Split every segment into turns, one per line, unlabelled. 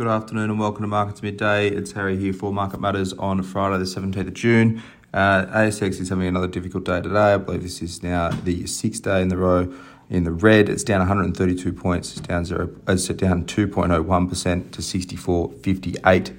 Good afternoon and welcome to Markets Midday. It's Harry here for Market Matters on Friday, the 17th of June. Uh, ASX is having another difficult day today. I believe this is now the sixth day in the row in the red. It's down 132 points. It's down zero. It's down 2.01 percent to 64.58.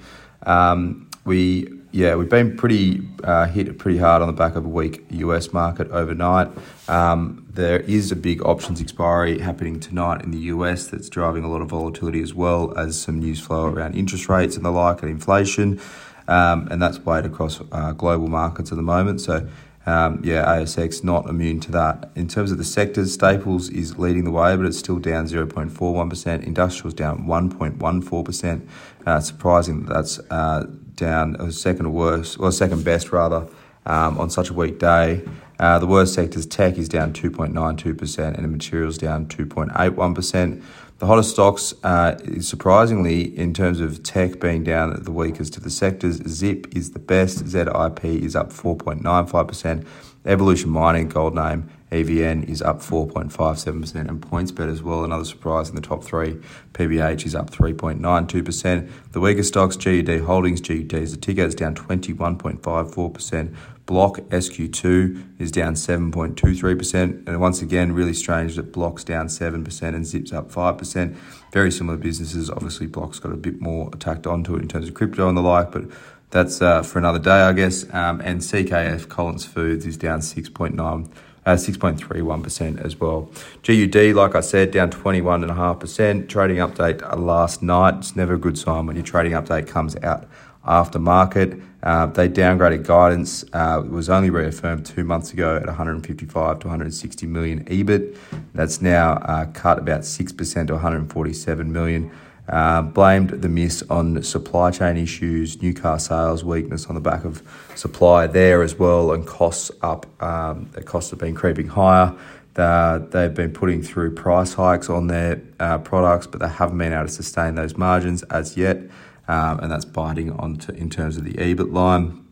Um, we yeah, we've been pretty uh, hit pretty hard on the back of a weak US market overnight. Um, there is a big options expiry happening tonight in the US that's driving a lot of volatility as well as some news flow around interest rates and the like and inflation. Um, and that's weighed across uh, global markets at the moment. So, um, yeah, ASX not immune to that. In terms of the sectors, staples is leading the way, but it's still down 0.41%. Industrials down 1.14%. Uh, surprising that that's uh, down, second worst, or second best rather, um, on such a weak day. Uh, the worst sectors, tech is down 2.92% and materials down 2.81%. The hottest stocks, uh, surprisingly, in terms of tech being down the weakest of the sectors, Zip is the best. ZIP is up 4.95%. Evolution Mining, gold name, EVN is up 4.57%, and PointsBet as well, another surprise in the top three. PBH is up 3.92%. The weakest stocks, GUD Holdings, GUD is the ticker, is down 21.54%. Block SQ2 is down 7.23%. And once again, really strange that Block's down 7% and Zip's up 5%. Very similar businesses. Obviously, Block's got a bit more tacked onto it in terms of crypto and the like, but that's uh, for another day, I guess. Um, and CKF Collins Foods is down 6.9. Uh, 6.31% as well. GUD, like I said, down 21.5%. Trading update last night. It's never a good sign when your trading update comes out after market. Uh, they downgraded guidance. Uh, it was only reaffirmed two months ago at 155 to 160 million EBIT. That's now uh, cut about 6% to 147 million. Uh, blamed the miss on supply chain issues, new car sales weakness on the back of supply there as well, and costs up. Um, the costs have been creeping higher. they've been putting through price hikes on their uh, products, but they haven't been able to sustain those margins as yet, um, and that's biting onto in terms of the EBIT line.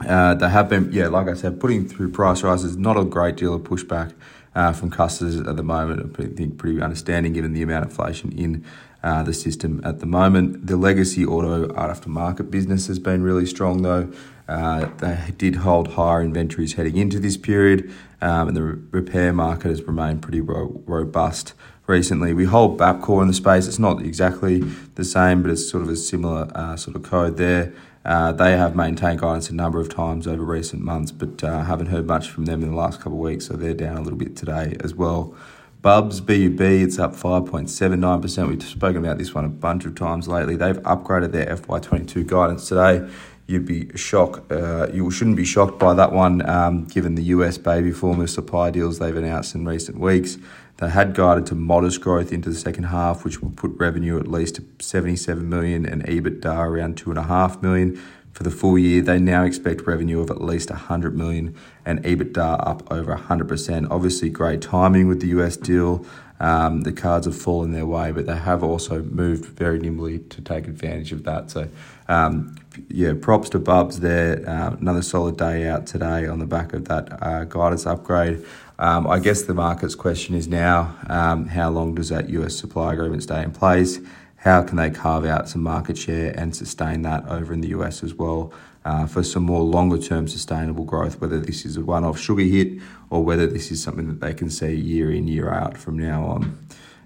Uh, they have been, yeah, like I said, putting through price rises. Not a great deal of pushback uh, from customers at the moment. I think pretty understanding given the amount of inflation in uh, the system at the moment. The legacy auto aftermarket business has been really strong though. Uh, they did hold higher inventories heading into this period, um, and the re- repair market has remained pretty ro- robust recently. We hold Bapcor in the space. It's not exactly the same, but it's sort of a similar uh, sort of code there. Uh, they have maintained guidance a number of times over recent months, but uh, haven't heard much from them in the last couple of weeks, so they're down a little bit today as well. Bubs, BUB, it's up 5.79%. We've spoken about this one a bunch of times lately. They've upgraded their FY22 guidance today. You'd be shocked, uh, you shouldn't be shocked by that one, um, given the US baby formula supply deals they've announced in recent weeks. They had guided to modest growth into the second half, which will put revenue at least 77 million and EBITDA around 2.5 million. For the full year, they now expect revenue of at least 100 million and EBITDA up over 100%. Obviously, great timing with the US deal. Um, the cards have fallen their way, but they have also moved very nimbly to take advantage of that. So, um, yeah, props to Bubs there. Uh, another solid day out today on the back of that uh, guidance upgrade. Um, I guess the market's question is now um, how long does that US supply agreement stay in place? How can they carve out some market share and sustain that over in the US as well uh, for some more longer term sustainable growth, whether this is a one off sugar hit or whether this is something that they can see year in, year out from now on.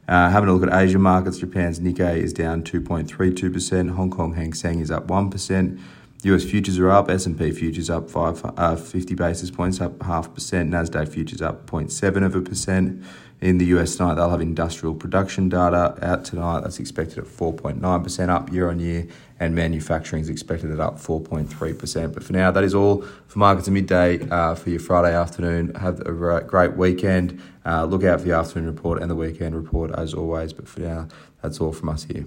Uh, having a look at Asian markets, Japan's Nikkei is down 2.32%, Hong Kong Hang Seng is up 1%. US futures are up, S&P futures up five, uh, 50 basis points, up half percent. Nasdaq futures up 0.7 of a percent. In the US tonight, they'll have industrial production data out tonight. That's expected at 4.9% up year on year, and manufacturing is expected at up 4.3%. But for now, that is all for markets at midday uh, for your Friday afternoon. Have a great weekend. Uh, look out for the afternoon report and the weekend report as always. But for now, that's all from us here.